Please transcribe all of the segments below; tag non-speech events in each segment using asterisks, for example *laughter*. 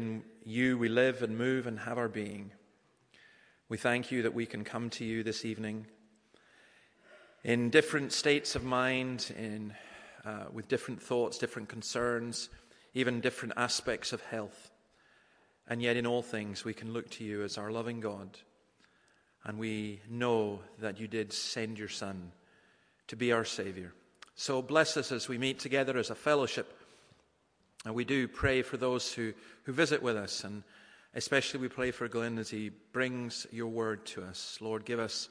In you we live and move and have our being. We thank you that we can come to you this evening in different states of mind, in, uh, with different thoughts, different concerns, even different aspects of health. And yet, in all things, we can look to you as our loving God. And we know that you did send your Son to be our Savior. So bless us as we meet together as a fellowship. And we do pray for those who, who visit with us. And especially we pray for Glynn as he brings your word to us. Lord, give us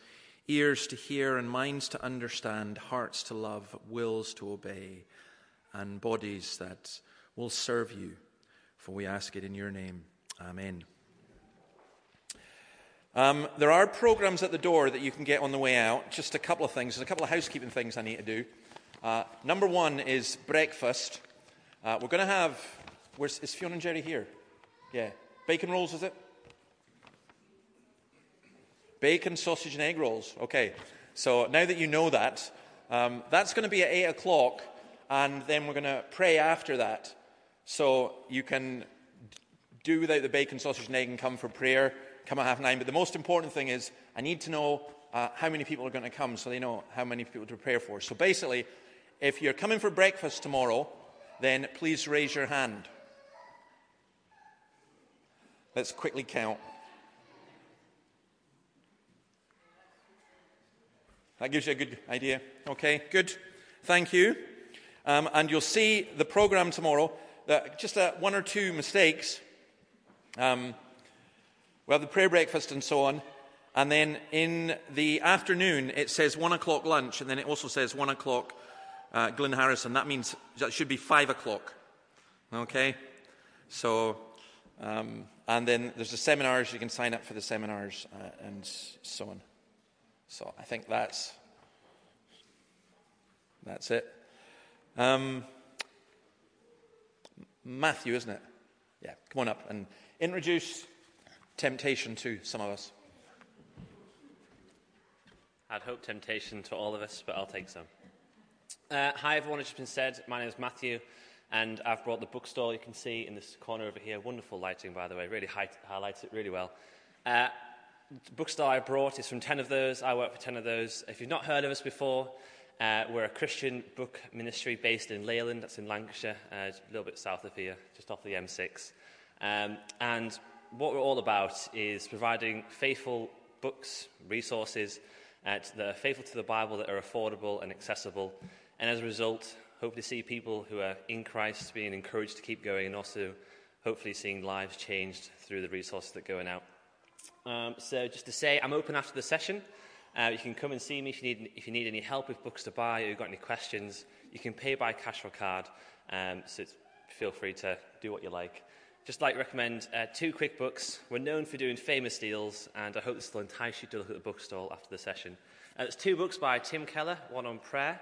ears to hear and minds to understand, hearts to love, wills to obey, and bodies that will serve you. For we ask it in your name. Amen. Um, there are programs at the door that you can get on the way out. Just a couple of things. There's a couple of housekeeping things I need to do. Uh, number one is breakfast. Uh, we're going to have. Where's, is Fiona and Jerry here? Yeah. Bacon rolls, is it? Bacon, sausage, and egg rolls. Okay. So now that you know that, um, that's going to be at 8 o'clock, and then we're going to pray after that. So you can do without the bacon, sausage, and egg and come for prayer, come at half nine. But the most important thing is I need to know uh, how many people are going to come so they know how many people to prepare for. So basically, if you're coming for breakfast tomorrow, then please raise your hand. Let's quickly count. That gives you a good idea. Okay, good. Thank you. Um, and you'll see the program tomorrow. That just uh, one or two mistakes. Um, we have the prayer breakfast and so on. And then in the afternoon, it says one o'clock lunch, and then it also says one o'clock uh, Glynn Harrison. That means that should be five o'clock. Okay? So, um, and then there's the seminars. You can sign up for the seminars uh, and so on. So I think that's that's it. Um, Matthew, isn't it? Yeah, come on up and introduce temptation to some of us. I'd hope temptation to all of us, but I'll take some. Uh, hi, everyone. It's been said. My name is Matthew, and I've brought the bookstall you can see in this corner over here. Wonderful lighting, by the way. Really high- highlights it really well. Uh, the bookstall I brought is from 10 of those. I work for 10 of those. If you've not heard of us before, uh, we're a Christian book ministry based in Leyland, that's in Lancashire, uh, a little bit south of here, just off the M6. Um, and what we're all about is providing faithful books, resources uh, that are faithful to the Bible, that are affordable and accessible, and as a result, hope to see people who are in Christ being encouraged to keep going and also hopefully seeing lives changed through the resources that are going out. Um, so, just to say, I'm open after the session. Uh, you can come and see me if you, need, if you need any help with books to buy or you've got any questions. You can pay by cash or card, um, so feel free to do what you like. Just like recommend uh, two quick books. We're known for doing famous deals, and I hope this will entice you to look at the bookstall after the session. Uh, it's two books by Tim Keller, one on prayer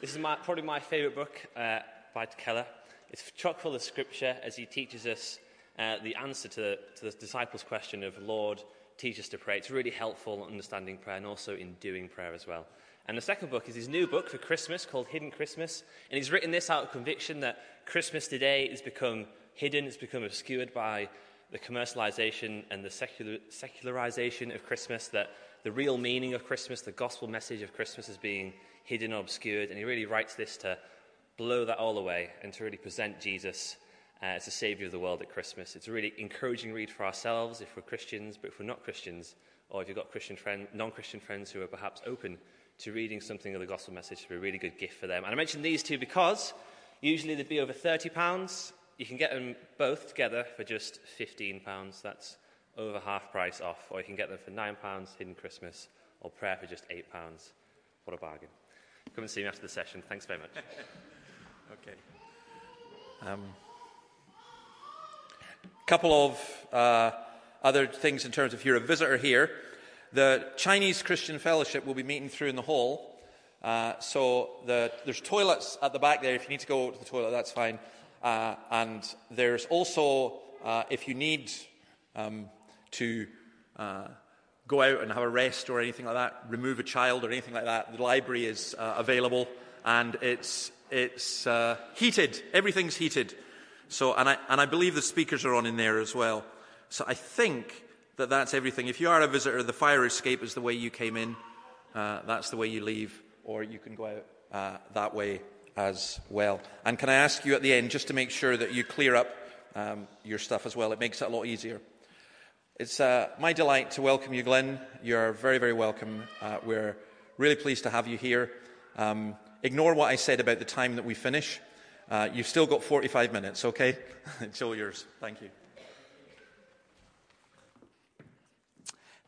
this is my, probably my favourite book uh, by Keller. It's chock full of scripture as he teaches us uh, the answer to the, to the disciples' question of, Lord, teach us to pray. It's really helpful in understanding prayer and also in doing prayer as well. And the second book is his new book for Christmas called Hidden Christmas. And he's written this out of conviction that Christmas today has become hidden, it's become obscured by the commercialization and the secular, secularization of Christmas, that the real meaning of Christmas, the gospel message of Christmas is being hidden or obscured. And he really writes this to blow that all away and to really present Jesus uh, as the Savior of the world at Christmas. It's a really encouraging read for ourselves if we're Christians, but if we're not Christians, or if you've got Christian friend, non-Christian friends who are perhaps open to reading something of the gospel message, to be a really good gift for them. And I mention these two because usually they'd be over £30. You can get them both together for just £15. That's over half price off. Or you can get them for £9, Hidden Christmas, or Prayer for just £8. What a bargain. Come and see me after the session. Thanks very much. *laughs* okay. A um, couple of uh, other things in terms of if you're a visitor here. The Chinese Christian Fellowship will be meeting through in the hall. Uh, so the, there's toilets at the back there. If you need to go to the toilet, that's fine. Uh, and there's also, uh, if you need um, to uh, go out and have a rest or anything like that, remove a child or anything like that, the library is uh, available and it's, it's uh, heated. Everything's heated. So, and I, and I believe the speakers are on in there as well. So I think that that's everything. If you are a visitor, the fire escape is the way you came in. Uh, that's the way you leave, or you can go out uh, that way as well. And can I ask you at the end, just to make sure that you clear up um, your stuff as well? It makes it a lot easier. It's uh, my delight to welcome you, Glynn. You're very, very welcome. Uh, we're really pleased to have you here. Um, ignore what I said about the time that we finish. Uh, you've still got 45 minutes, okay? *laughs* it's all yours. Thank you.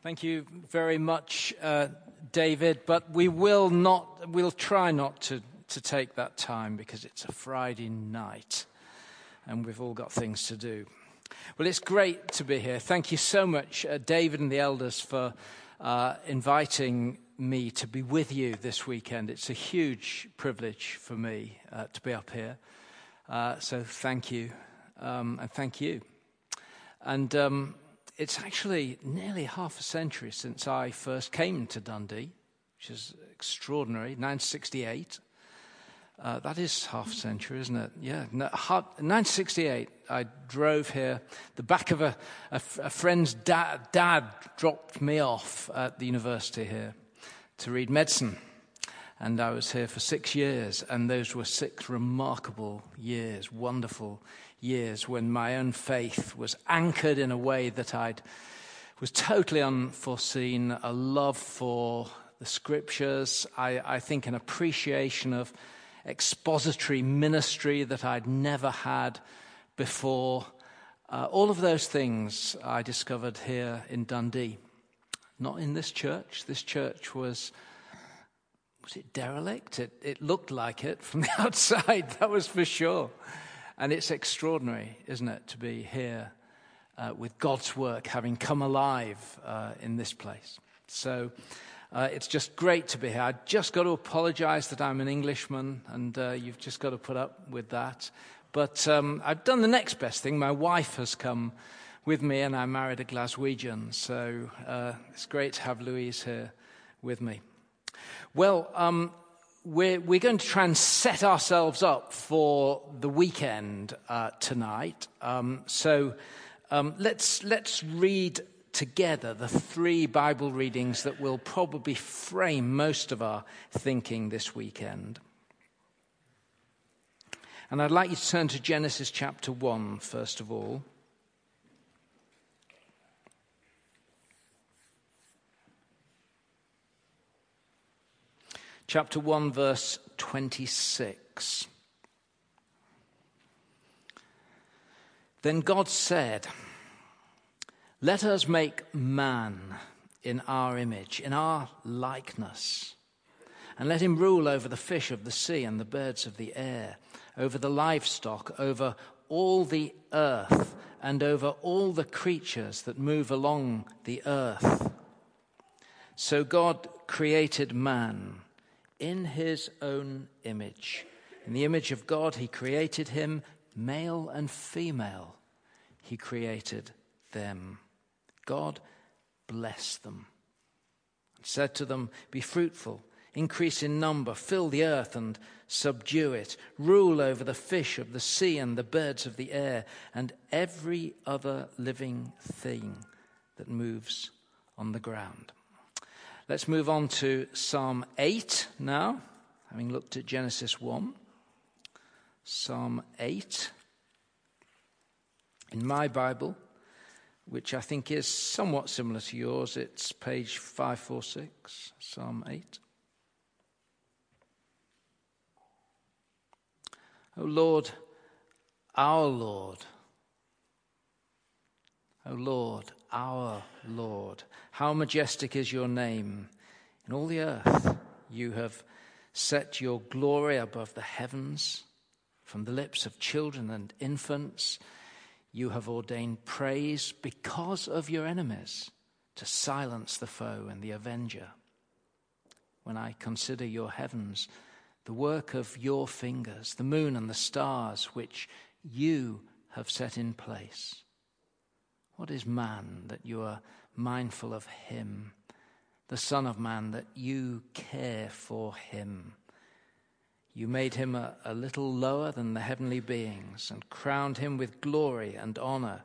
Thank you very much, uh, David. But we will not, we'll try not to, to take that time because it's a Friday night and we've all got things to do. Well, it's great to be here. Thank you so much, uh, David and the elders, for uh, inviting me to be with you this weekend. It's a huge privilege for me uh, to be up here. Uh, so thank you, um, and thank you. And um, it's actually nearly half a century since I first came to Dundee, which is extraordinary, 968. Uh, that is half century, isn't it? Yeah. No, 1968, I drove here. The back of a, a, a friend's dad, dad dropped me off at the university here to read medicine. And I was here for six years, and those were six remarkable years, wonderful years when my own faith was anchored in a way that I'd was totally unforeseen, a love for the scriptures, I, I think an appreciation of expository ministry that I'd never had before. Uh, all of those things I discovered here in Dundee. Not in this church. This church was, was it derelict? It, it looked like it from *laughs* the outside, that was for sure. And it's extraordinary, isn't it, to be here uh, with God's work having come alive uh, in this place. So uh, it's just great to be here. I just got to apologize that I'm an Englishman, and uh, you've just got to put up with that. But um, I've done the next best thing. My wife has come with me, and I married a Glaswegian. So uh, it's great to have Louise here with me. Well, um, we're, we're going to try and set ourselves up for the weekend uh, tonight. Um, so um, let's, let's read together the three Bible readings that will probably frame most of our thinking this weekend. And I'd like you to turn to Genesis chapter 1, first of all. chapter 1, verse 26. Then God said, Let us make man in our image, in our likeness, and let him rule over the fish of the sea and the birds of the air, over the livestock, over all the earth, and over all the creatures that move along the earth. So God created man in his own image. In the image of God, he created him, male and female. He created them. God blessed them and said to them, Be fruitful, increase in number, fill the earth and subdue it, rule over the fish of the sea and the birds of the air, and every other living thing that moves on the ground. Let's move on to Psalm 8 now, having looked at Genesis 1. Psalm 8. In my Bible, which I think is somewhat similar to yours, it's page 546, Psalm 8. O Lord, our Lord, O Lord, our Lord. How majestic is your name in all the earth. You have set your glory above the heavens. From the lips of children and infants, you have ordained praise because of your enemies to silence the foe and the avenger. When I consider your heavens, the work of your fingers, the moon and the stars which you have set in place. What is man that you are mindful of him? The Son of Man that you care for him. You made him a, a, little lower than the heavenly beings and crowned him with glory and honor.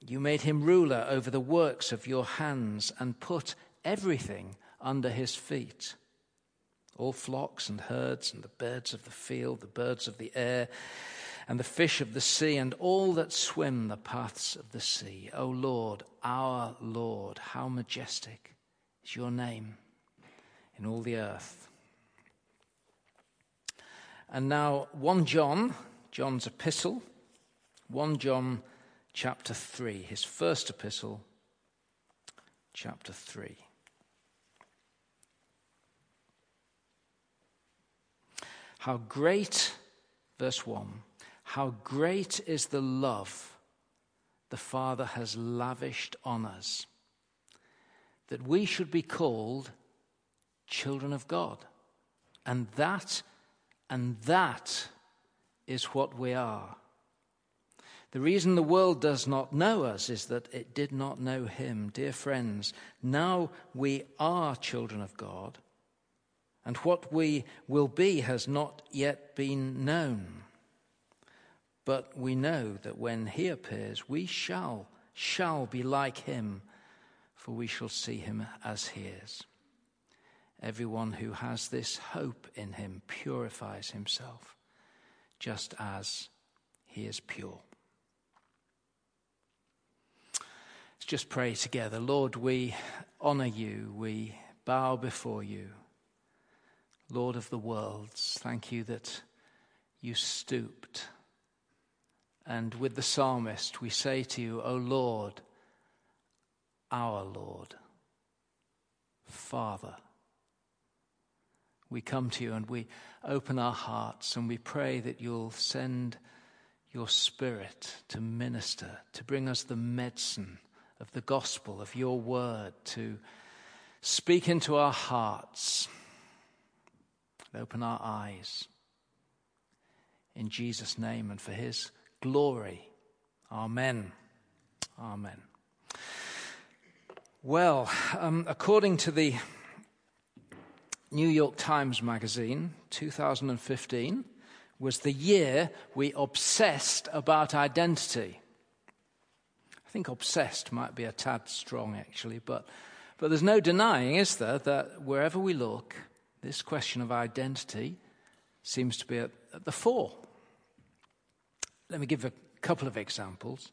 You made him ruler over the works of your hands and put everything under his feet all flocks and herds and the birds of the field, the birds of the air, and the fish of the sea, and all that swim the paths of the sea. O Lord, our Lord, how majestic is your name in all the earth. And now, 1 John, John's epistle, 1 John chapter 3, his first epistle, chapter 3. How great, verse 1, how great is the love the Father has lavished on us, that we should be called children of God. And that, and that is what we are. The reason the world does not know us is that it did not know him. Dear friends, now we are children of God and what we will be has not yet been known. But we know that when he appears, we shall, shall be like him, for we shall see him as he is. Everyone who has this hope in him purifies himself, just as he is pure. Let's just pray together. Lord, we honor you, we bow before you. Lord of the worlds, thank you that you stooped. And with the psalmist, we say to you, O Lord, our Lord, Father. We come to you and we open our hearts and we pray that you'll send your Spirit to minister, to bring us the medicine of the gospel, of your word, to speak into our hearts open our eyes. In Jesus' name and for his glory. Amen. Amen. Well, um, according to the New York Times Magazine, 2015 was the year we obsessed about identity. I think obsessed might be a tad strong, actually, but, but there's no denying, is there, that wherever we look, this question of identity seems to be at, at the fore. Let me give a couple of examples.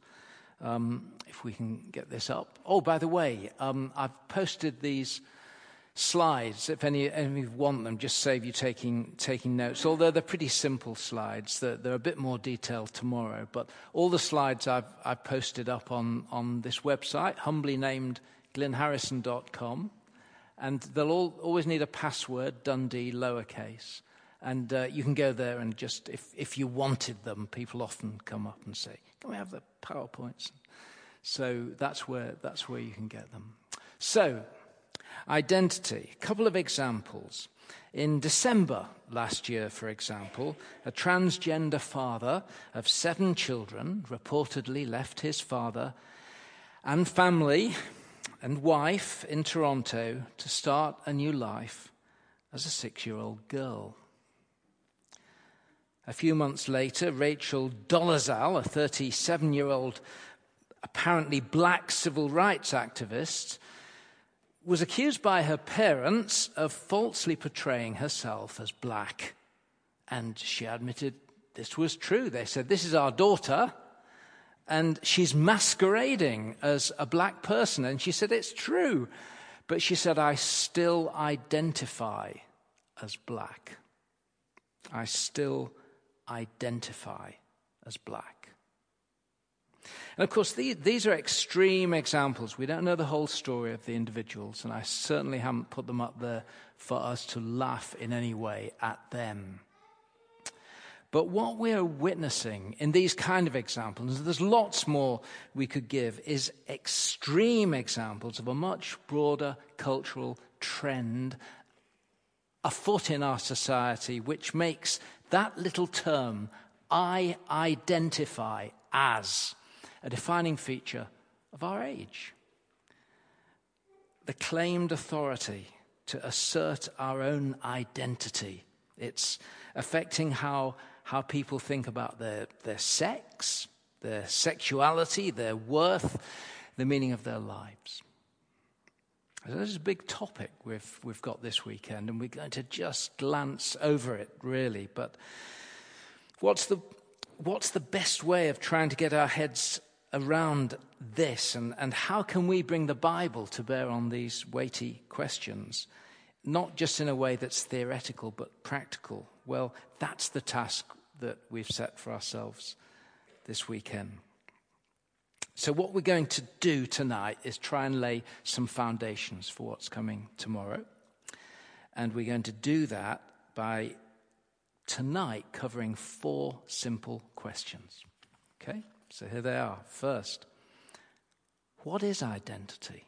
Um, if we can get this up. Oh, by the way, um, I've posted these slides. If any, any of you want them, just save you taking, taking notes. Although they're pretty simple slides, they're, they're a bit more detailed tomorrow. But all the slides I've, I've posted up on, on this website, humbly named glynharrison.com. And they'll all, always need a password, Dundee, lowercase. And uh, you can go there and just, if, if you wanted them, people often come up and say, Can we have the PowerPoints? So that's where, that's where you can get them. So, identity. A couple of examples. In December last year, for example, a transgender father of seven children reportedly left his father and family and wife in Toronto to start a new life as a six year old girl. A few months later, Rachel Dolezal, a 37 year old, apparently black civil rights activist, was accused by her parents of falsely portraying herself as black. And she admitted this was true. They said, This is our daughter and she's masquerading as a black person. And she said, It's true. But she said, I still identify as black. I still identify as black. And of course, these, are extreme examples. We don't know the whole story of the individuals, and I certainly haven't put them up there for us to laugh in any way at them. But what we are witnessing in these kind of examples, and there's lots more we could give, is extreme examples of a much broader cultural trend afoot in our society, which makes that little term, I identify as, a defining feature of our age. The claimed authority to assert our own identity It's affecting how, how people think about their, their sex, their sexuality, their worth, the meaning of their lives. So this is a big topic we've, we've got this weekend, and we're going to just glance over it, really. But what's the, what's the best way of trying to get our heads around this, and, and how can we bring the Bible to bear on these weighty questions? Not just in a way that's theoretical, but practical. Well, that's the task that we've set for ourselves this weekend. So, what we're going to do tonight is try and lay some foundations for what's coming tomorrow. And we're going to do that by tonight covering four simple questions. Okay? So, here they are. First, what is identity?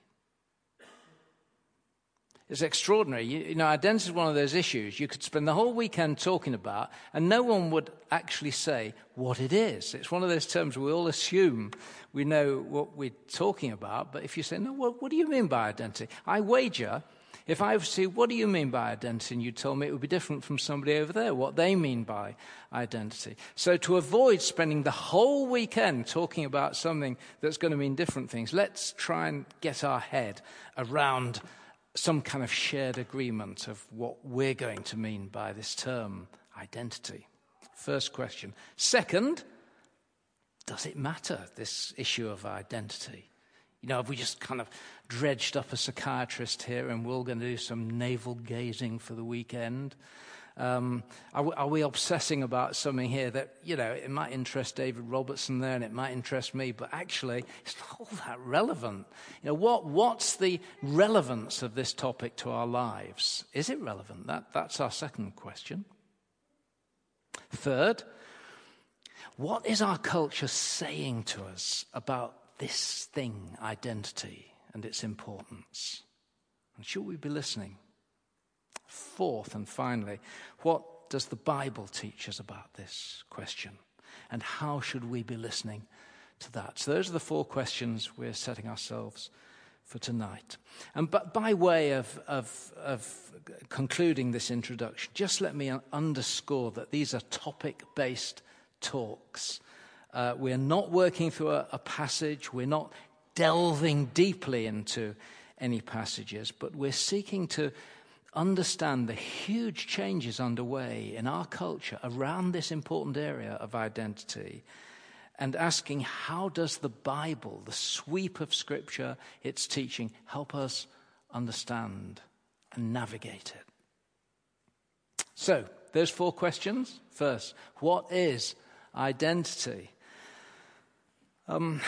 It's extraordinary. You, you, know, identity is one of those issues you could spend the whole weekend talking about, and no one would actually say what it is. It's one of those terms we all assume we know what we're talking about, but if you say, no, what, what do you mean by identity? I wager if I say, what do you mean by identity? And you told me it would be different from somebody over there, what they mean by identity. So to avoid spending the whole weekend talking about something that's going to mean different things, let's try and get our head around some kind of shared agreement of what we're going to mean by this term, identity. First question. Second, does it matter, this issue of identity? You know, have we just kind of dredged up a psychiatrist here and we're going to do some navel gazing for the weekend? Um, are, we, are, we obsessing about something here that, you know, it might interest David Robertson there and it might interest me, but actually it's not all that relevant. You know, what, what's the relevance of this topic to our lives? Is it relevant? That, that's our second question. Third, what is our culture saying to us about this thing, identity, and its importance? And should we be listening? Fourth and finally, what does the Bible teach us about this question? And how should we be listening to that? So, those are the four questions we're setting ourselves for tonight. And but by way of, of, of concluding this introduction, just let me underscore that these are topic based talks. Uh, we're not working through a, a passage, we're not delving deeply into any passages, but we're seeking to understand the huge changes underway in our culture around this important area of identity and asking how does the Bible, the sweep of Scripture, its teaching, help us understand and navigate it? So, there's four questions. First, what is identity? Um,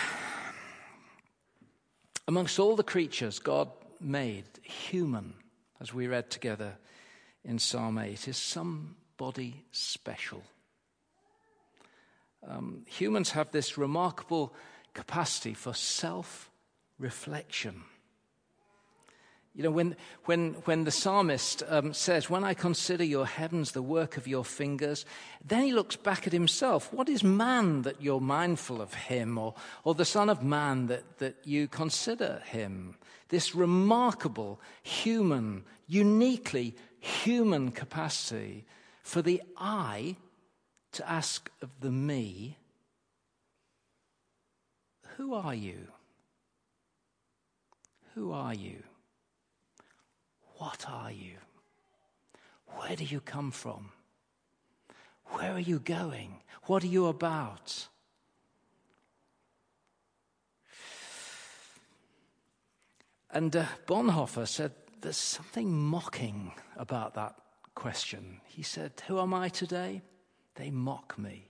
amongst all the creatures God made, human, as we read together in Psalm 8, is somebody special. Um, humans have this remarkable capacity for self reflection. You know, when, when, when the psalmist um, says, When I consider your heavens, the work of your fingers, then he looks back at himself. What is man that you're mindful of him, or, or the Son of Man that, that you consider him? This remarkable human, uniquely human capacity for the I to ask of the me, Who are you? Who are you? What are you? Where do you come from? Where are you going? What are you about? And uh, Bonhoeffer said there's something mocking about that question. He said, Who am I today? They mock me.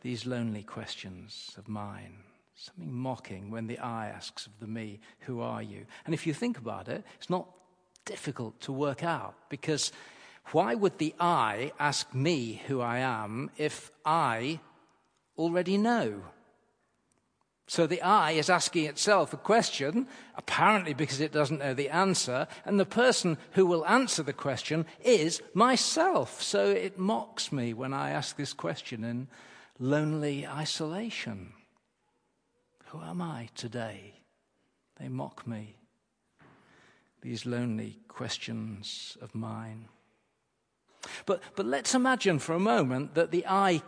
These lonely questions of mine. Something mocking when the I asks of the me, Who are you? And if you think about it, it's not difficult to work out because why would the I ask me who I am if I already know? So the I is asking itself a question, apparently because it doesn't know the answer, and the person who will answer the question is myself. So it mocks me when I ask this question in lonely isolation. Who am I today? They mock me these lonely questions of mine. But, but let's imagine for a moment that the I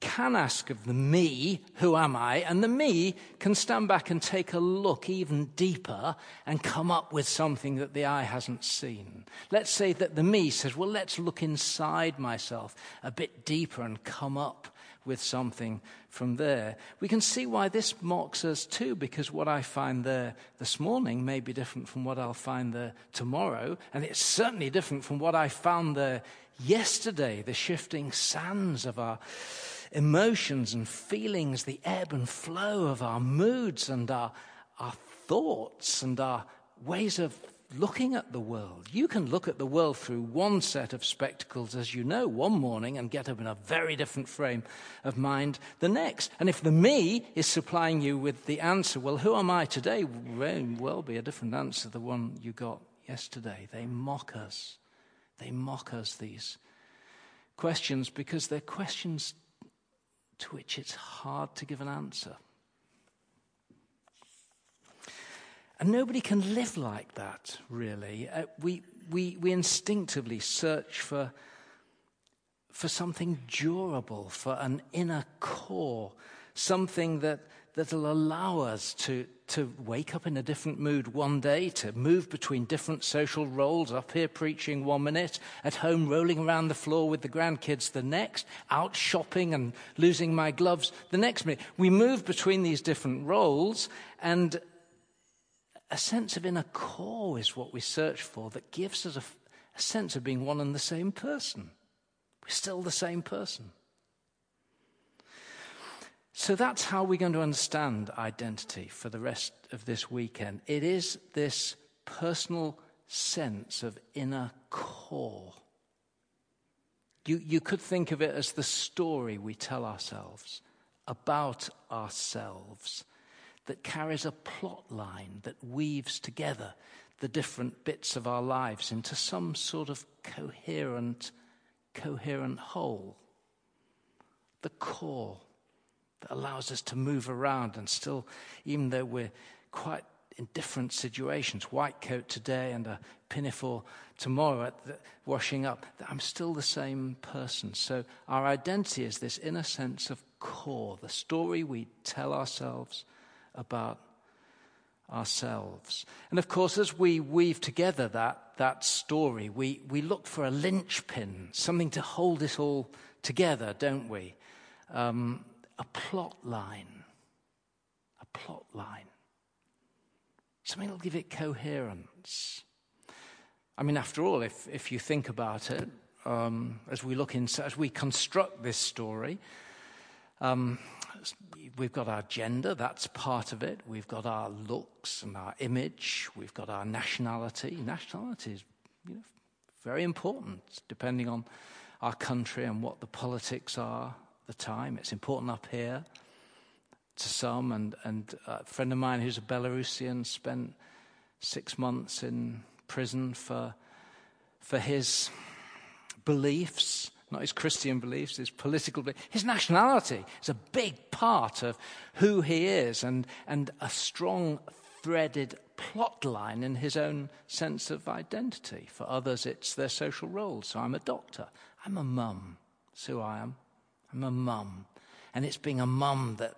can ask of the me, who am I? And the me can stand back and take a look even deeper and come up with something that the I hasn't seen. Let's say that the me says, well, let's look inside myself a bit deeper and come up with something from there. We can see why this mocks us too, because what I find there this morning may be different from what I'll find there tomorrow, and it's certainly different from what I found there yesterday, the shifting sands of our emotions and feelings, the ebb and flow of our moods and our, our thoughts and our ways of looking at the world. You can look at the world through one set of spectacles, as you know, one morning and get up in a very different frame of mind the next. And if the me is supplying you with the answer, well, who am I today? May well be a different answer the one you got yesterday. They mock us. They mock us, these questions, because they're questions to which it's hard to give an answer. And nobody can live like that, really. Uh, we, we, we instinctively search for, for something durable, for an inner core, something that, that'll allow us to, to wake up in a different mood one day, to move between different social roles, up here preaching one minute, at home rolling around the floor with the grandkids the next, out shopping and losing my gloves the next minute. We move between these different roles, and a sense of inner core is what we search for that gives us a, a sense of being one and the same person. We're still the same person. So that's how we're going to understand identity for the rest of this weekend. It is this personal sense of inner core. You, you could think of it as the story we tell ourselves about ourselves that carries a plot line that weaves together the different bits of our lives into some sort of coherent, coherent whole. The core that allows us to move around and still, even though we're quite in different situations, white coat today and a pinafore tomorrow at the washing up, I'm still the same person. So our identity is this inner sense of core, the story we tell ourselves about ourselves. And of course, as we weave together that, that story, we, we look for a linchpin, something to hold it all together, don't we? Um, a plot line. A plot line. Something that will give it coherence. I mean, after all, if, if you think about it, um, as we look as we construct this story, um, we've got our gender, that's part of it. We've got our looks and our image. We've got our nationality. Nationality is you know, very important, depending on our country and what the politics are at the time. It's important up here to some. And, and a friend of mine who's a Belarusian spent six months in prison for, for his beliefs, not his Christian beliefs, his political beliefs. His nationality is a big part of who he is and, and a strong threaded plot line in his own sense of identity. For others, it's their social role. So I'm a doctor. I'm a mum. That's who I am. I'm a mum. And it's being a mum that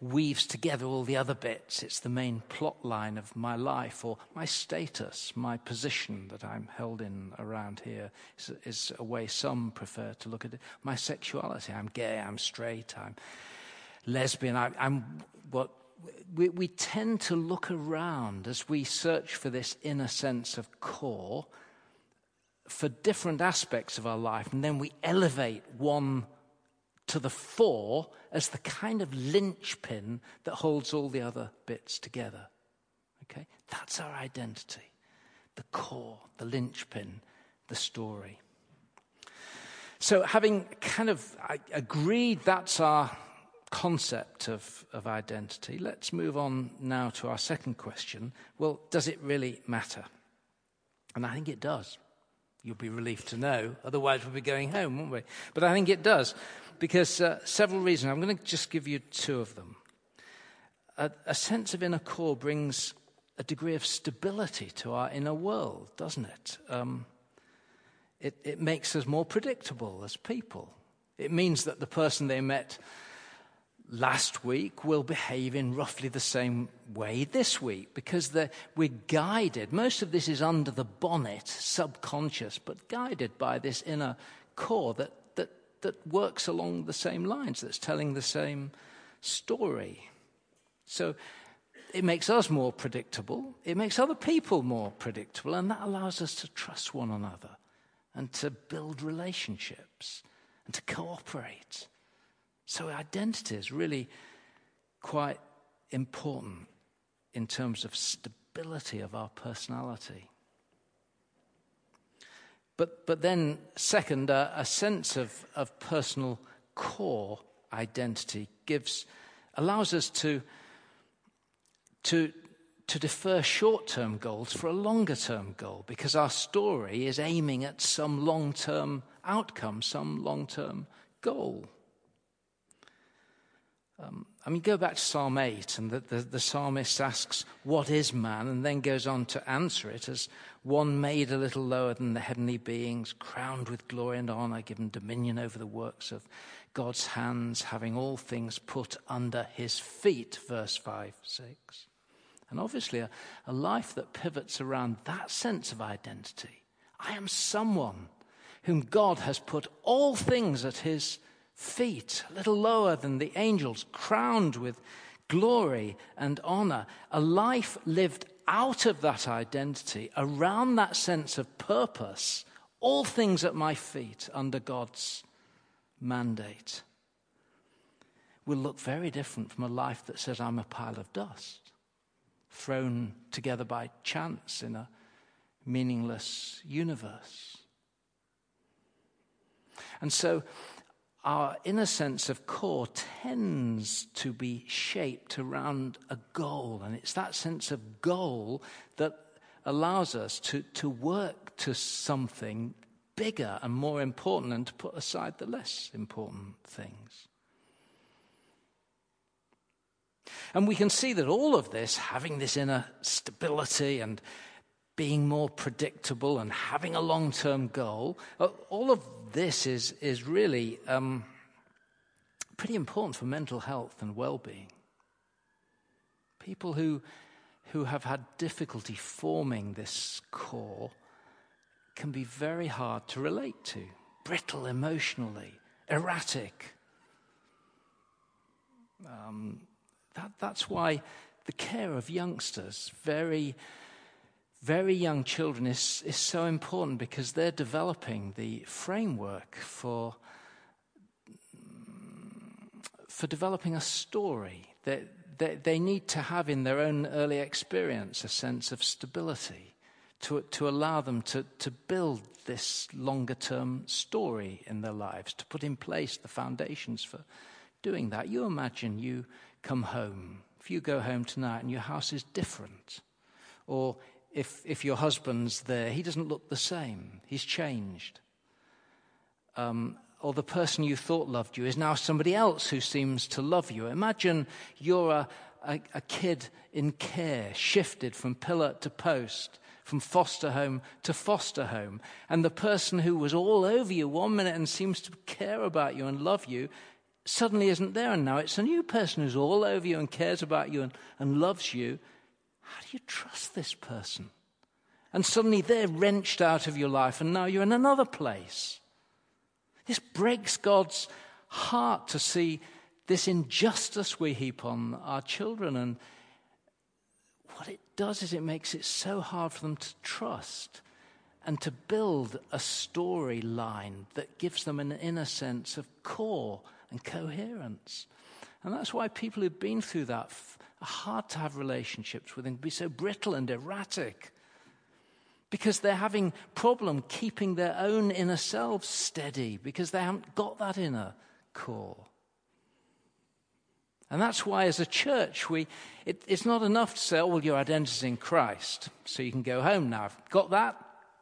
weaves together all the other bits. It's the main plot line of my life or my status, my position that I'm held in around here is, is a way some prefer to look at it. My sexuality. I'm gay, I'm straight, I'm lesbian, I, am what we, we tend to look around as we search for this inner sense of core for different aspects of our life, and then we elevate one to the fore as the kind of linchpin that holds all the other bits together. Okay? That's our identity. The core, the linchpin, the story. So, having kind of agreed that's our concept of, of identity, let's move on now to our second question. Well, does it really matter? And I think it does. You'll be relieved to know, otherwise, we'll be going home, won't we? But I think it does because uh, several reasons. I'm going to just give you two of them. A, a sense of inner core brings a degree of stability to our inner world, doesn't it? Um, It, it makes us more predictable as people. It means that the person they met last week will behave in roughly the same way this week because we're guided. Most of this is under the bonnet, subconscious, but guided by this inner core that, that, that works along the same lines, that's telling the same story. So it makes us more predictable, it makes other people more predictable, and that allows us to trust one another and to build relationships and to cooperate. So, identity is really quite important in terms of stability of our personality. But, but then, second, uh, a sense of, of personal core identity gives, allows us to, to, to defer short term goals for a longer term goal because our story is aiming at some long term outcome, some long term goal. Um, I mean, go back to Psalm 8, and the, the, the, psalmist asks, What is man? and then goes on to answer it as one made a little lower than the heavenly beings, crowned with glory and honor, given dominion over the works of God's hands, having all things put under his feet. Verse 5 6. And obviously, a, a life that pivots around that sense of identity. I am someone whom God has put all things at his feet, a little lower than the angels, crowned with glory and honor. A life lived out of that identity, around that sense of purpose, all things at my feet under God's mandate, will look very different from a life that says, I'm a pile of dust, thrown together by chance in a meaningless universe. And so our inner sense of core tends to be shaped around a goal. And it's that sense of goal that allows us to, to work to something bigger and more important and to put aside the less important things. And we can see that all of this, having this inner stability and being more predictable and having a long term goal, uh, all of this is, is really um, pretty important for mental health and well being. People who, who have had difficulty forming this core can be very hard to relate to, brittle emotionally, erratic. Um, that, that's why the care of youngsters, very very young children is, is so important because they're developing the framework for, for developing a story. They, they, they need to have in their own early experience a sense of stability to, to allow them to, to build this longer term story in their lives, to put in place the foundations for doing that. You imagine you come home. If you go home tonight and your house is different, or if, if your husband's there, he doesn't look the same. He's changed. Um, or the person you thought loved you is now somebody else who seems to love you. Imagine you're a, a, a kid in care, shifted from pillar to post, from foster home to foster home. And the person who was all over you one minute and seems to care about you and love you suddenly isn't there. And now it's a new person who's all over you and cares about you and, and loves you how do you trust this person? And suddenly they're wrenched out of your life, and now you're in another place. This breaks God's heart to see this injustice we heap on our children. And what it does is it makes it so hard for them to trust and to build a storyline that gives them an inner sense of core and coherence. And that's why people who've been through that hard to have relationships with and be so brittle and erratic because they're having problem keeping their own inner selves steady because they haven't got that inner core. And that's why, as a church, we, it, it's not enough to say, oh, well, your identity is in Christ, so you can go home now. Got that?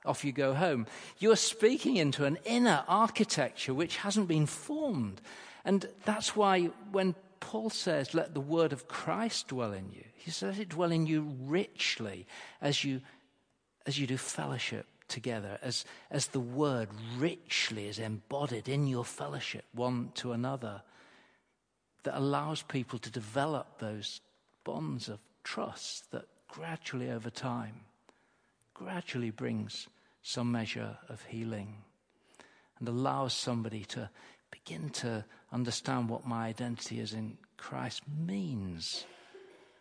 Off you go home. You're speaking into an inner architecture which hasn't been formed. And that's why when Paul says, let the word of Christ dwell in you. He says it dwell in you richly as you, as you do fellowship together, as, as the word richly is embodied in your fellowship one to another, that allows people to develop those bonds of trust that gradually over time, gradually brings some measure of healing and allows somebody to begin to understand what my identity is in Christ means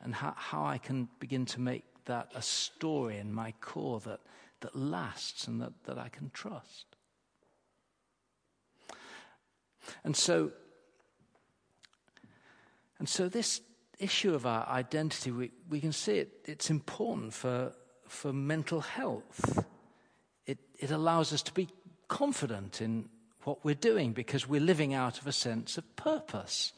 and how, how I can begin to make that a story in my core that, that lasts and that, that I can trust. And so, and so this issue of our identity, we, we can see it, it's important for, for mental health. It, it allows us to be confident in what we're doing because we're living out of a sense of purpose.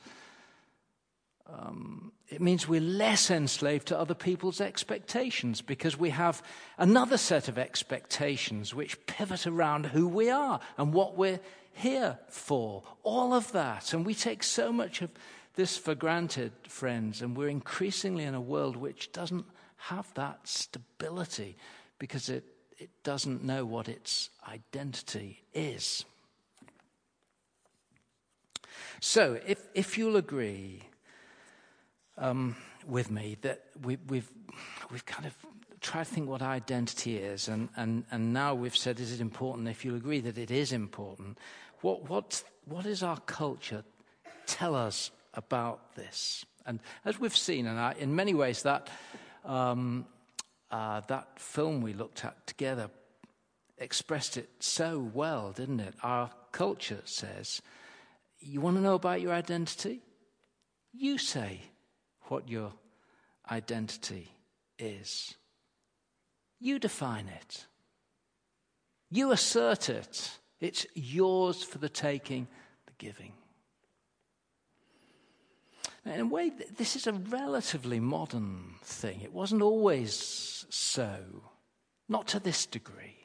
Um, it means we're less enslaved to other people's expectations because we have another set of expectations which pivot around who we are and what we're here for. All of that. And we take so much of this for granted, friends, and we're increasingly in a world which doesn't have that stability because it, it doesn't know what its identity is. So, if, if you'll agree um, with me that we, we've, we've kind of tried to think what identity is, and, and, and now we've said, is it important? If you'll agree that it is important, what, what, what does our culture tell us about this? And as we've seen, and I, in many ways, that, um, uh, that film we looked at together expressed it so well, didn't it? Our culture says, You want to know about your identity? You say what your identity is. You define it. You assert it. It's yours for the taking, the giving. Now, in a way, this is a relatively modern thing. It wasn't always so, not to this degree.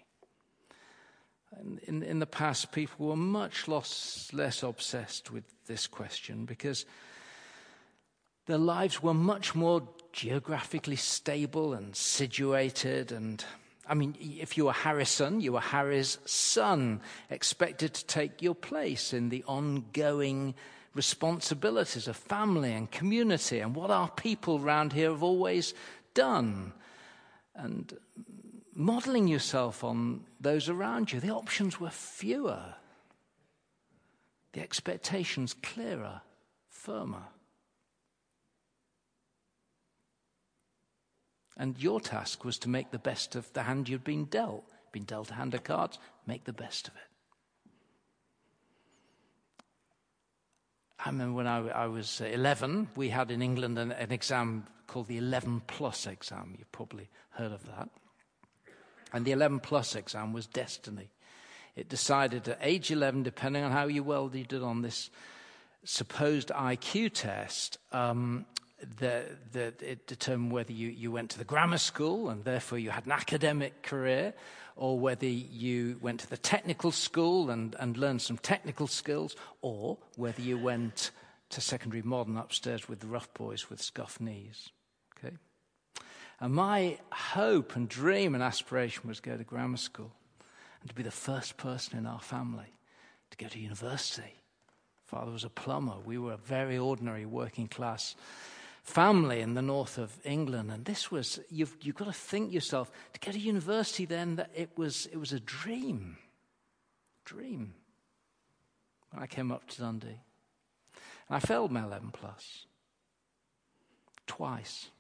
In, in, the past, people were much less, less obsessed with this question because their lives were much more geographically stable and situated. And I mean, if you were Harrison, you were Harry's son, expected to take your place in the ongoing responsibilities of family and community and what our people around here have always done. And modeling yourself on those around you, the options were fewer, the expectations clearer, firmer. And your task was to make the best of the hand you'd been dealt. Been dealt a hand of cards, make the best of it. I remember when I, I was 11, we had in England an, an, exam called the 11 plus exam. You've probably heard of that. And the 11 plus exam was destiny. It decided at age 11, depending on how well you did on this supposed IQ test, um, that it determined whether you, you went to the grammar school and therefore you had an academic career, or whether you went to the technical school and, and learned some technical skills, or whether you went to secondary modern upstairs with the rough boys with scuffed knees. And my hope and dream and aspiration was to go to grammar school and to be the first person in our family to go to university. Father was a plumber. We were a very ordinary working class family in the north of England. And this was, you've, you've got to think yourself, to go to university then, that it was, it was a dream. Dream. When I came up to Dundee. And I failed my 11 plus. Twice.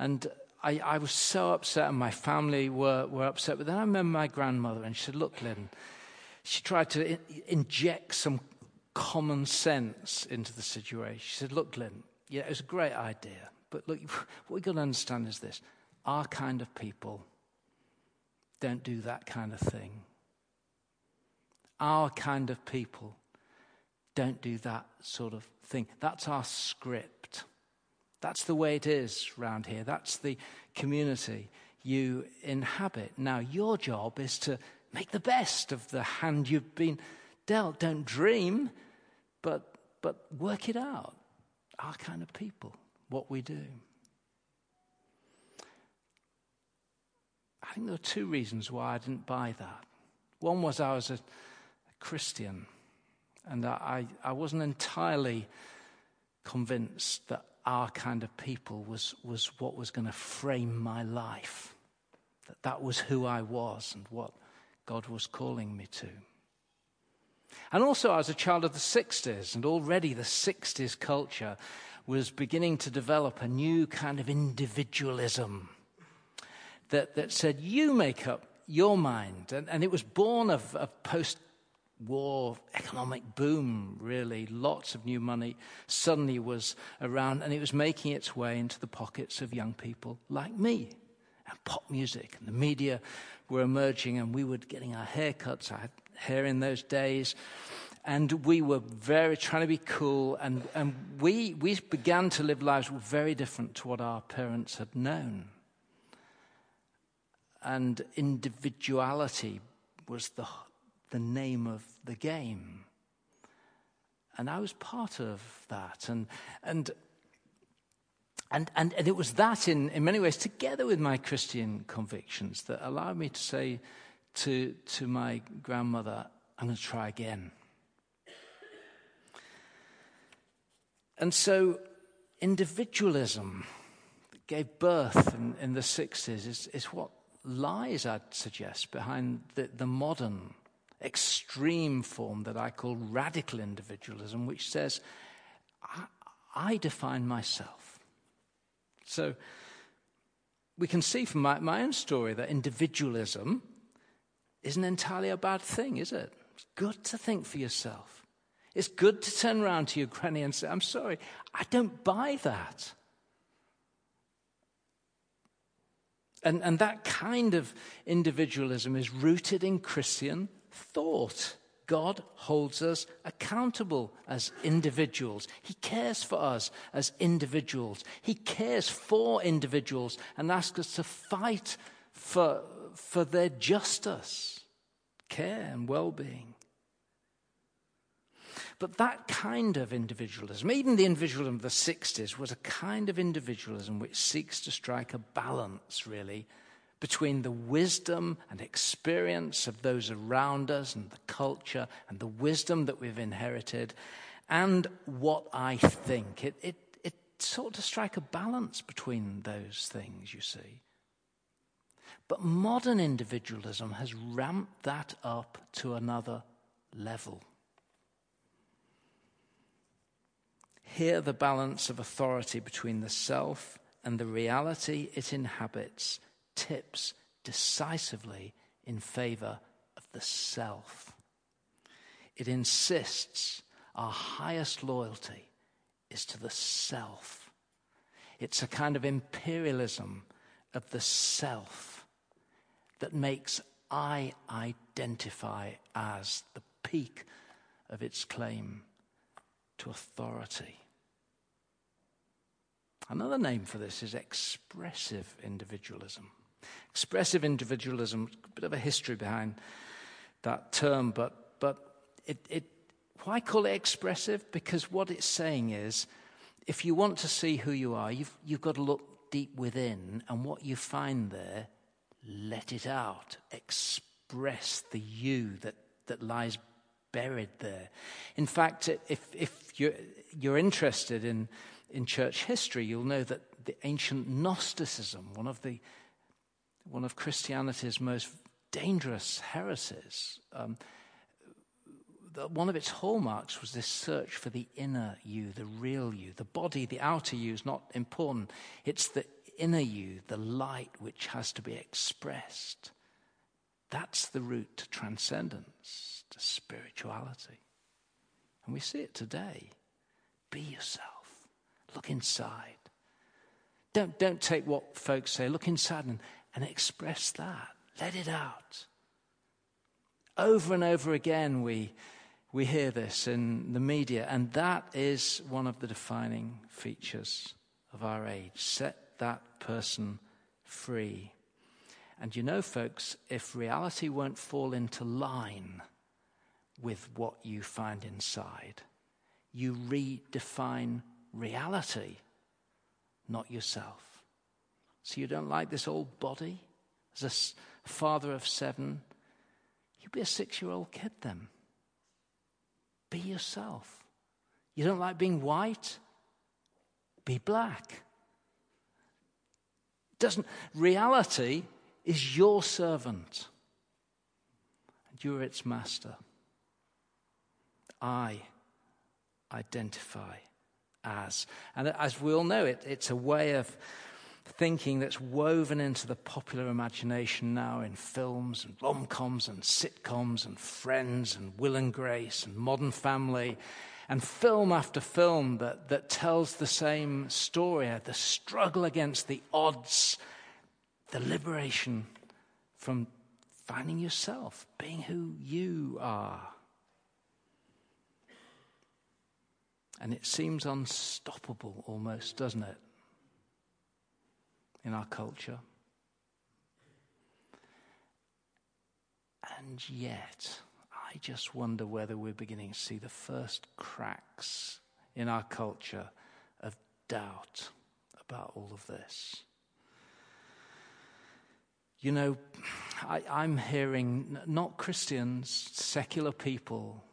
And I, I, was so upset, and my family were, were upset. But then I remember my grandmother, and she said, Look, Lynn, she tried to in, inject some common sense into the situation. She said, Look, Glynn, yeah, it was a great idea, but look, *laughs* what we've got to understand is this our kind of people don't do that kind of thing. Our kind of people don't do that sort of thing. That's our script. That's the way it is round here. That's the community you inhabit. Now, your job is to make the best of the hand you've been dealt. Don't dream, but, but work it out. Our kind of people, what we do. I think there were two reasons why I didn't buy that. One was I was a, Christian, and I, I wasn't entirely convinced that our kind of people was, was what was going to frame my life, that that was who I was and what God was calling me to. And also, I was a child of the 60s, and already the 60s culture was beginning to develop a new kind of individualism that, that said, you make up your mind. And, and it was born of, of post war economic boom, really. Lots of new money suddenly was around, and it was making its way into the pockets of young people like me. And pop music and the media were emerging, and we were getting our haircuts. I had hair in those days. And we were very trying to be cool, and, and we, we began to live lives very different to what our parents had known. And individuality was the, the name of the game. And I was part of that. And, and, and, and, and it was that, in, in many ways, together with my Christian convictions, that allowed me to say to, to my grandmother, I'm going to try again. And so, individualism that gave birth in, in the 60s is, is what lies, I'd suggest, behind the, the modern extreme form that I call radical individualism, which says, I, I define myself. So, we can see from my, my own story that individualism isn't entirely a bad thing, is it? It's good to think for yourself. It's good to turn around to your granny and say, I'm sorry, I don't buy that. And, and that kind of individualism is rooted in Christian thought. God holds us accountable as individuals. He cares for us as individuals. He cares for individuals and asks us to fight for, for their justice, care, and well being. But that kind of individualism, even the individualism of the 60s, was a kind of individualism which seeks to strike a balance, really, between the wisdom and experience of those around us and the culture and the wisdom that we've inherited and what I think. It, it, it sought to strike a balance between those things, you see. But modern individualism has ramped that up to another level. Here, the balance of authority between the self and the reality it inhabits tips decisively in favor of the self. It insists our highest loyalty is to the self. It's a kind of imperialism of the self that makes I identify as the peak of its claim to authority. Another name for this is expressive individualism. Expressive individualism, a bit of a history behind that term, but, but it, it, why call it expressive? Because what it's saying is if you want to see who you are, you've, you've got to look deep within, and what you find there, let it out. Express the you that, that lies buried there. In fact, if, if you're, you're interested in, in church history, you'll know that the ancient Gnosticism, one of, the, one of Christianity's most dangerous heresies, um, one of its hallmarks was this search for the inner you, the real you. The body, the outer you is not important. It's the inner you, the light which has to be expressed. That's the route to transcendence, to spirituality. And we see it today. Be yourself, look inside. Don't, don't take what folks say, look inside and, and express that. Let it out. Over and over again, we, we hear this in the media, and that is one of the defining features of our age. Set that person free. And you know, folks, if reality won't fall into line with what you find inside, you redefine reality, not yourself. So you don't like this old body? as a father of seven, You'd be a six year old kid then. Be yourself. You don't like being white? Be black. Doesn't reality is your servant and you're its master. I identify as. And as we all know, it, it's a way of thinking that's woven into the popular imagination now in films and rom coms and sitcoms and Friends and Will and Grace and Modern Family and film after film that, that tells the same story the struggle against the odds, the liberation from finding yourself, being who you are. And it seems unstoppable almost, doesn't it? In our culture. And yet, I just wonder whether we're beginning to see the first cracks in our culture of doubt about all of this. You know, I, am hearing not Christians, secular people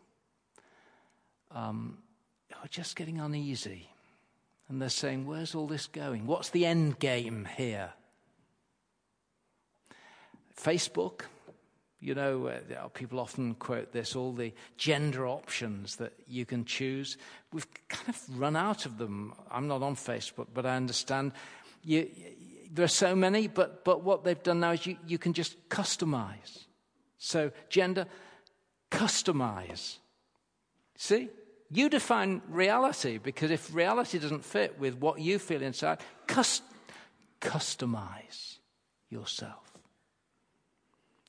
um, are just getting uneasy. And they're saying, Where's all this going? What's the end game here? Facebook, you know, uh, people often quote this all the gender options that you can choose. We've kind of run out of them. I'm not on Facebook, but I understand you, there are so many, but, but what they've done now is you, you can just customize. So, gender, customize. See? You define reality because if reality doesn't fit with what you feel inside, cust- customize yourself.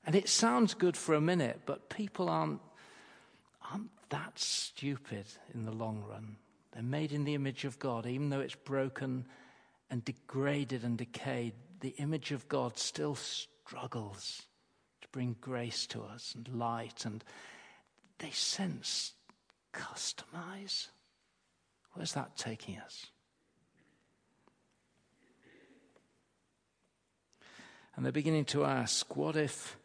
And it sounds good for a minute, but people aren't, aren't that stupid in the long run. They're made in the image of God, even though it's broken and degraded and decayed. The image of God still struggles to bring grace to us and light, and they sense customize? Where's that taking us? And they're beginning to ask what if,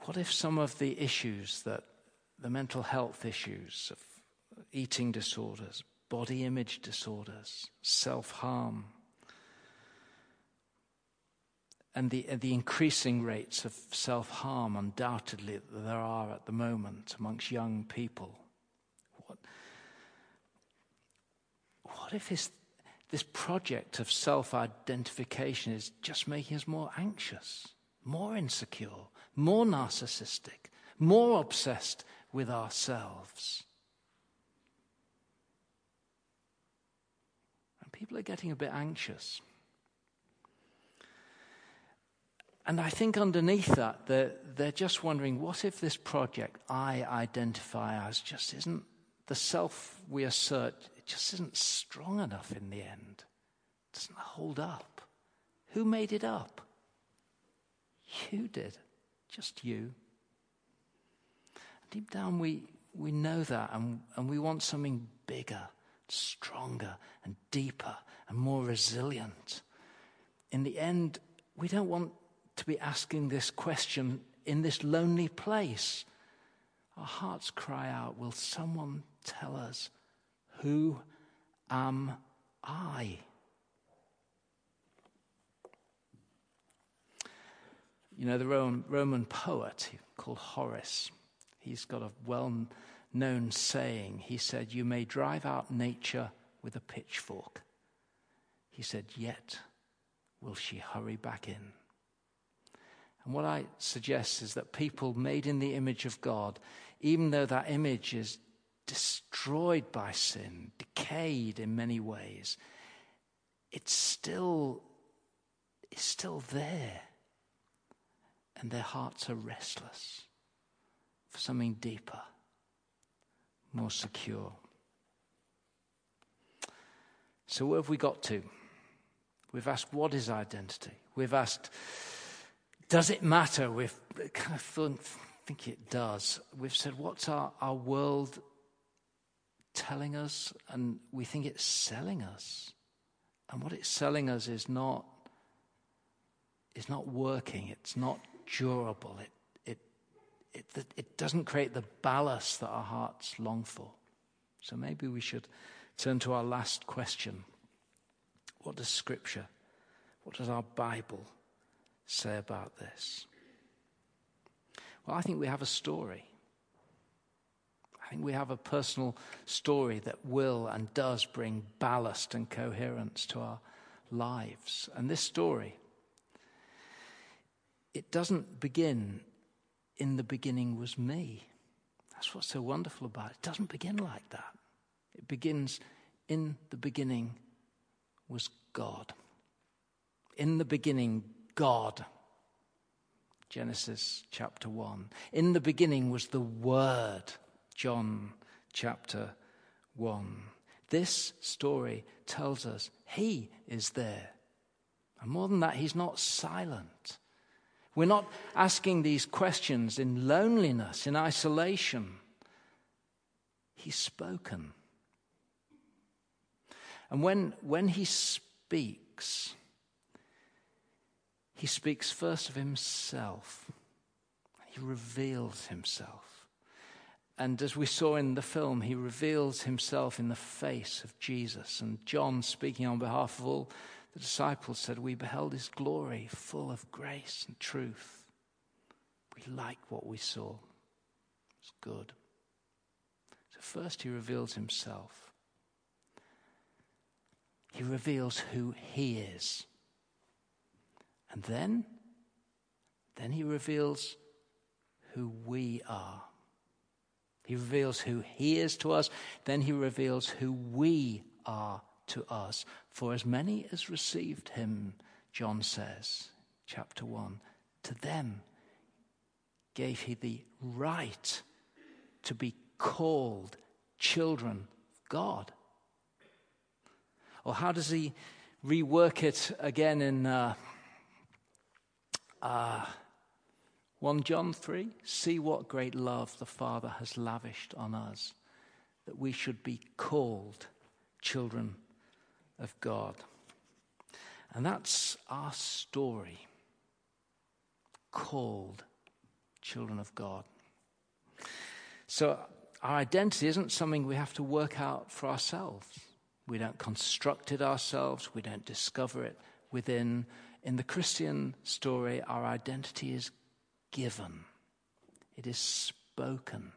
what if some of the issues that the mental health issues of eating disorders, body image disorders, self harm, and the, the increasing rates of self harm, undoubtedly, that there are at the moment amongst young people. What, what if this, this project of self identification is just making us more anxious, more insecure, more narcissistic, more obsessed with ourselves? And people are getting a bit anxious. And I think underneath that, they're, they're just wondering what if this project I identify as just isn't the self we assert, just isn't strong enough in the end? It doesn't hold up. Who made it up? You did. Just you. Deep down, we, we know that, and, and we want something bigger, stronger, and deeper, and more resilient. In the end, we don't want to be asking this question in this lonely place. Our hearts cry out, Will someone tell us, Who am I? You know, the Roman, Roman poet called Horace, he's got a well known saying. He said, You may drive out nature with a pitchfork. He said, Yet will she hurry back in. And what I suggest is that people made in the image of God, even though that image is destroyed by sin, decayed in many ways, it's still, it's still there. And their hearts are restless for something deeper, more secure. So, where have we got to? We've asked, what is identity? We've asked, does it matter? We've kind of thought, think it does. We've said, what's our, our world telling us? And we think it's selling us. And what it's selling us is not, is not working, it's not durable, it, it, it, it doesn't create the ballast that our hearts long for. So maybe we should turn to our last question. What does Scripture, what does our Bible say about this? Well, I think we have a story. I think we have a personal story that will and does bring ballast and coherence to our lives. And this story, it doesn't begin in the beginning was me. That's what's so wonderful about it. It doesn't begin like that. It begins in the beginning was God. In the beginning, God. Genesis chapter 1. In the beginning was the Word. John chapter 1. This story tells us He is there. And more than that, He's not silent. We're not asking these questions in loneliness, in isolation. He's spoken. And when, when he speaks, he speaks first of himself. He reveals himself. And as we saw in the film, he reveals himself in the face of Jesus. And John, speaking on behalf of all the disciples, said, We beheld his glory full of grace and truth. We liked what we saw. It was good. So, first, he reveals himself. He reveals who he is. And then, then he reveals who we are. He reveals who he is to us, then he reveals who we are to us. For as many as received him, John says, chapter 1, to them gave he the right to be called children of God. Or how does he rework it again in uh, uh, 1 John 3? See what great love the Father has lavished on us, that we should be called children of God. And that's our story. Called children of God. So our identity isn't something we have to work out for ourselves. We don't construct it ourselves, we don't discover it within. In the Christian story, our identity is given, it is spoken.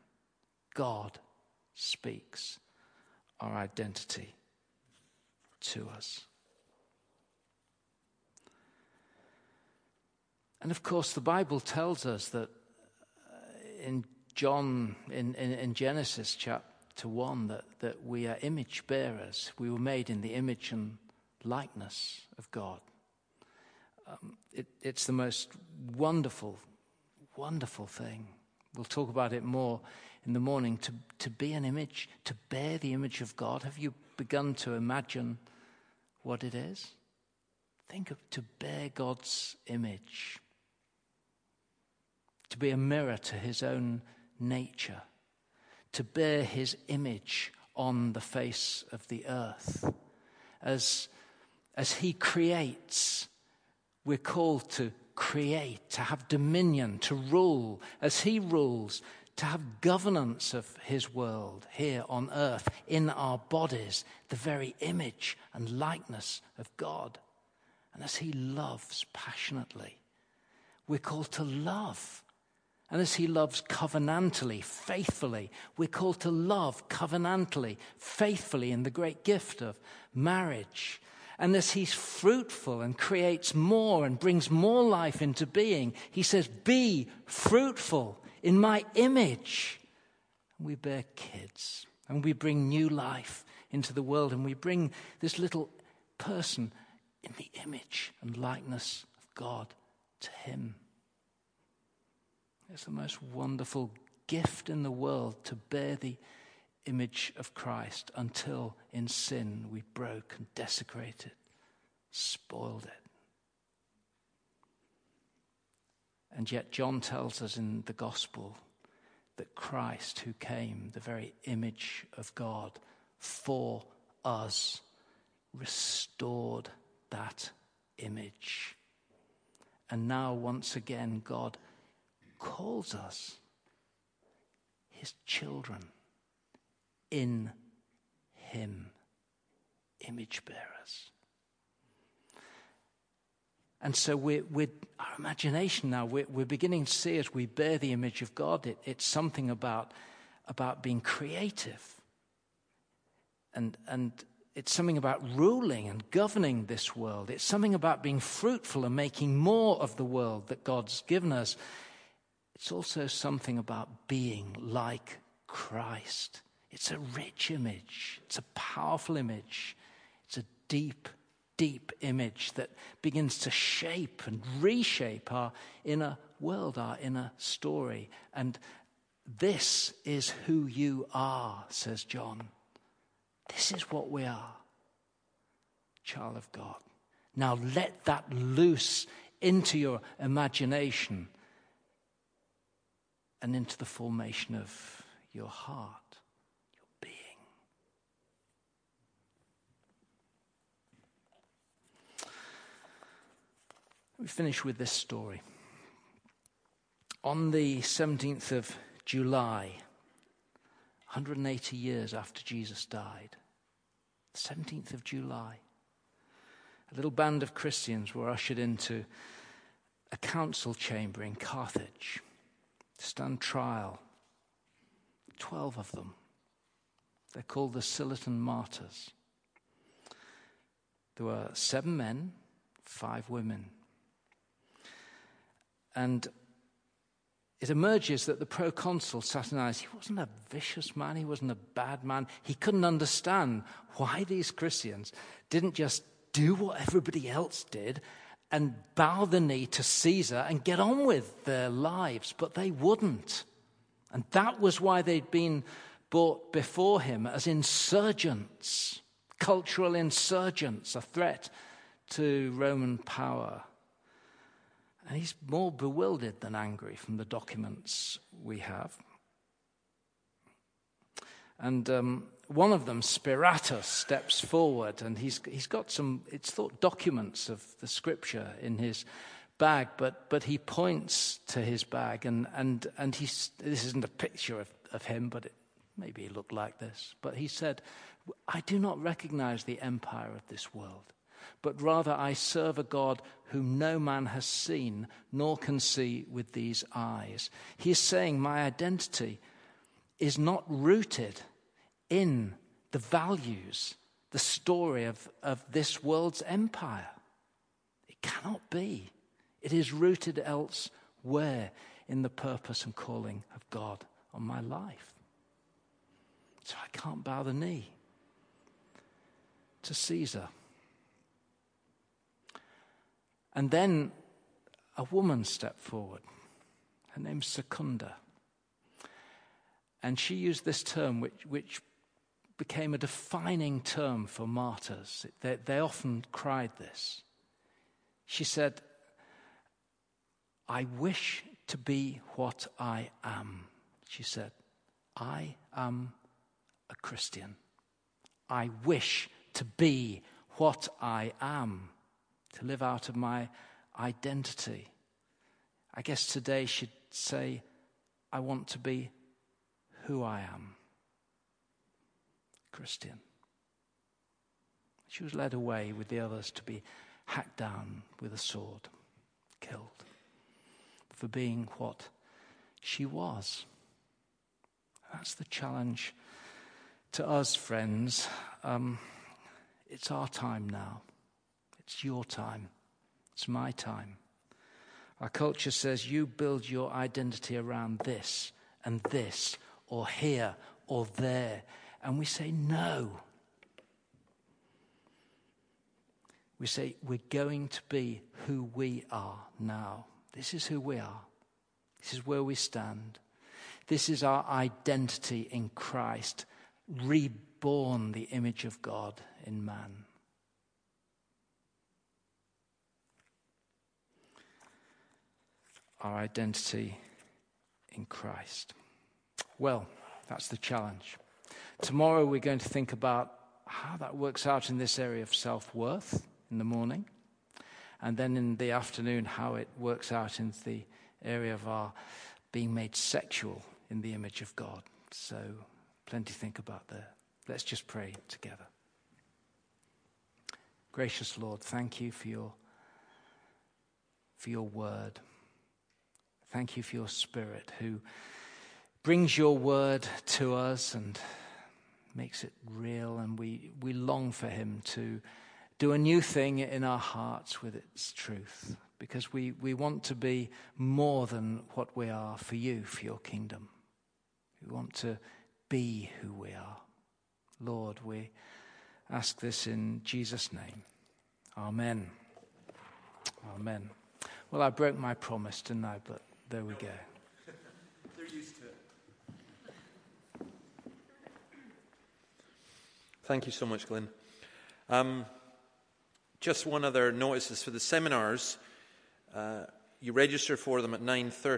God speaks our identity to us. And of course, the Bible tells us that uh, in John, in, in, in Genesis chapter one that, that we are image bearers. We were made in the image and likeness of God. Um, it, it's the most wonderful, wonderful thing. We'll talk about it more in the morning. To, to be an image, to bear the image of God. Have you begun to imagine what it is? Think of to bear God's image, to be a mirror to his own nature to bear his image on the face of the earth. As, as he creates, we're called to create, to have dominion, to rule as he rules, to have governance of his world here on earth, in our bodies, the very image and likeness of God. And as he loves passionately, we're called to love and as he loves covenantally, faithfully, we're called to love covenantally, faithfully in the great gift of marriage. And as he's fruitful and creates more and brings more life into being, he says, Be fruitful in my image. And we bear kids and we bring new life into the world and we bring this little person in the image and likeness of God to him. It's the most wonderful gift in the world to bear the image of Christ until in sin we broke and desecrated, spoiled it. And yet, John tells us in the gospel that Christ, who came, the very image of God, for us, restored that image And now, once again, God calls us his children in him, image bearers. And so we're, we're, our imagination now, we're, we're, beginning to see as we bear the image of God, it, it's something about, about being creative. And, and it's something about ruling and governing this world. It's something about being fruitful and making more of the world that God's given us. It's also something about being like Christ. It's a rich image, it's a powerful image, it's a deep, deep image that begins to shape and reshape our inner world, our inner story. And this is who you are, says John. This is what we are, child of God. Now let that loose into your imagination and into the formation of your heart, your being. We finish with this story. On the 17th of July, 180 years after Jesus died, 17th of July, a little band of Christians were ushered into a council chamber in Carthage to stand trial. Twelve of them. They're called the Scillitan Martyrs. There were seven men, five women. And it emerges that the proconsul Saturninus, he wasn't a vicious man, he wasn't a bad man. He couldn't understand why these Christians didn't just do what everybody else did and bow the knee to Caesar and get on with their lives, but they wouldn't. And that was why they'd been brought before him as insurgents, cultural insurgents, a threat to Roman power. And he's more bewildered than angry from the documents we have. And um, one of them, Speratus, steps forward and he's, he's got some, it's thought, documents of the scripture in his bag, but, but he points to his bag and, and, and he's, this isn't a picture of, of him, but it, maybe he looked like this. But he said, I do not recognize the empire of this world, but rather I serve a God whom no man has seen nor can see with these eyes. He is saying, My identity is not rooted in the values, the story of, of this world's empire. It cannot be. It is rooted elsewhere in the purpose and calling of God on my life. So I can't bow the knee to Caesar. And then a woman stepped forward. Her name's Secunda. And she used this term, which, which became a defining term for martyrs. They, they often cried this. She said, I wish to be what I am. She said, I am a Christian. I wish to be what I am, to live out of my identity. I guess today she'd say, I want to be who I am. Christian. She was led away with the others to be hacked down with a sword, killed, for being what she was. That's the challenge to us, friends. Um, it's our time now. It's your time. It's my time. Our culture says you build your identity around this and this, or here or there and we say no. We say we're going to be who we are now. This is who we are. This is where we stand. This is our identity in Christ, reborn the image of God in man. Our identity in Christ. Well, that's the challenge. Tomorrow we're going to think about how that works out in this area of self worth in the morning. and then in the afternoon, how it works out in the area of our being made sexual in the image of God. So, plenty to think about there. Let's just pray together. Gracious Lord, thank you for your, for your word. Thank you for your spirit who brings your word to us and makes it real. And we, we long for him to do a new thing in our hearts with its truth because we, we want to be more than what we are for you, for your kingdom. We want to be who we are. Lord, we ask this in Jesus' name. Amen. Amen. Well, I broke my promise, didn't I? But there we go. They're used to it. Thank you so much, Glynn. Um, just one other notice is for the seminars. Uh, you register for them at 9.30.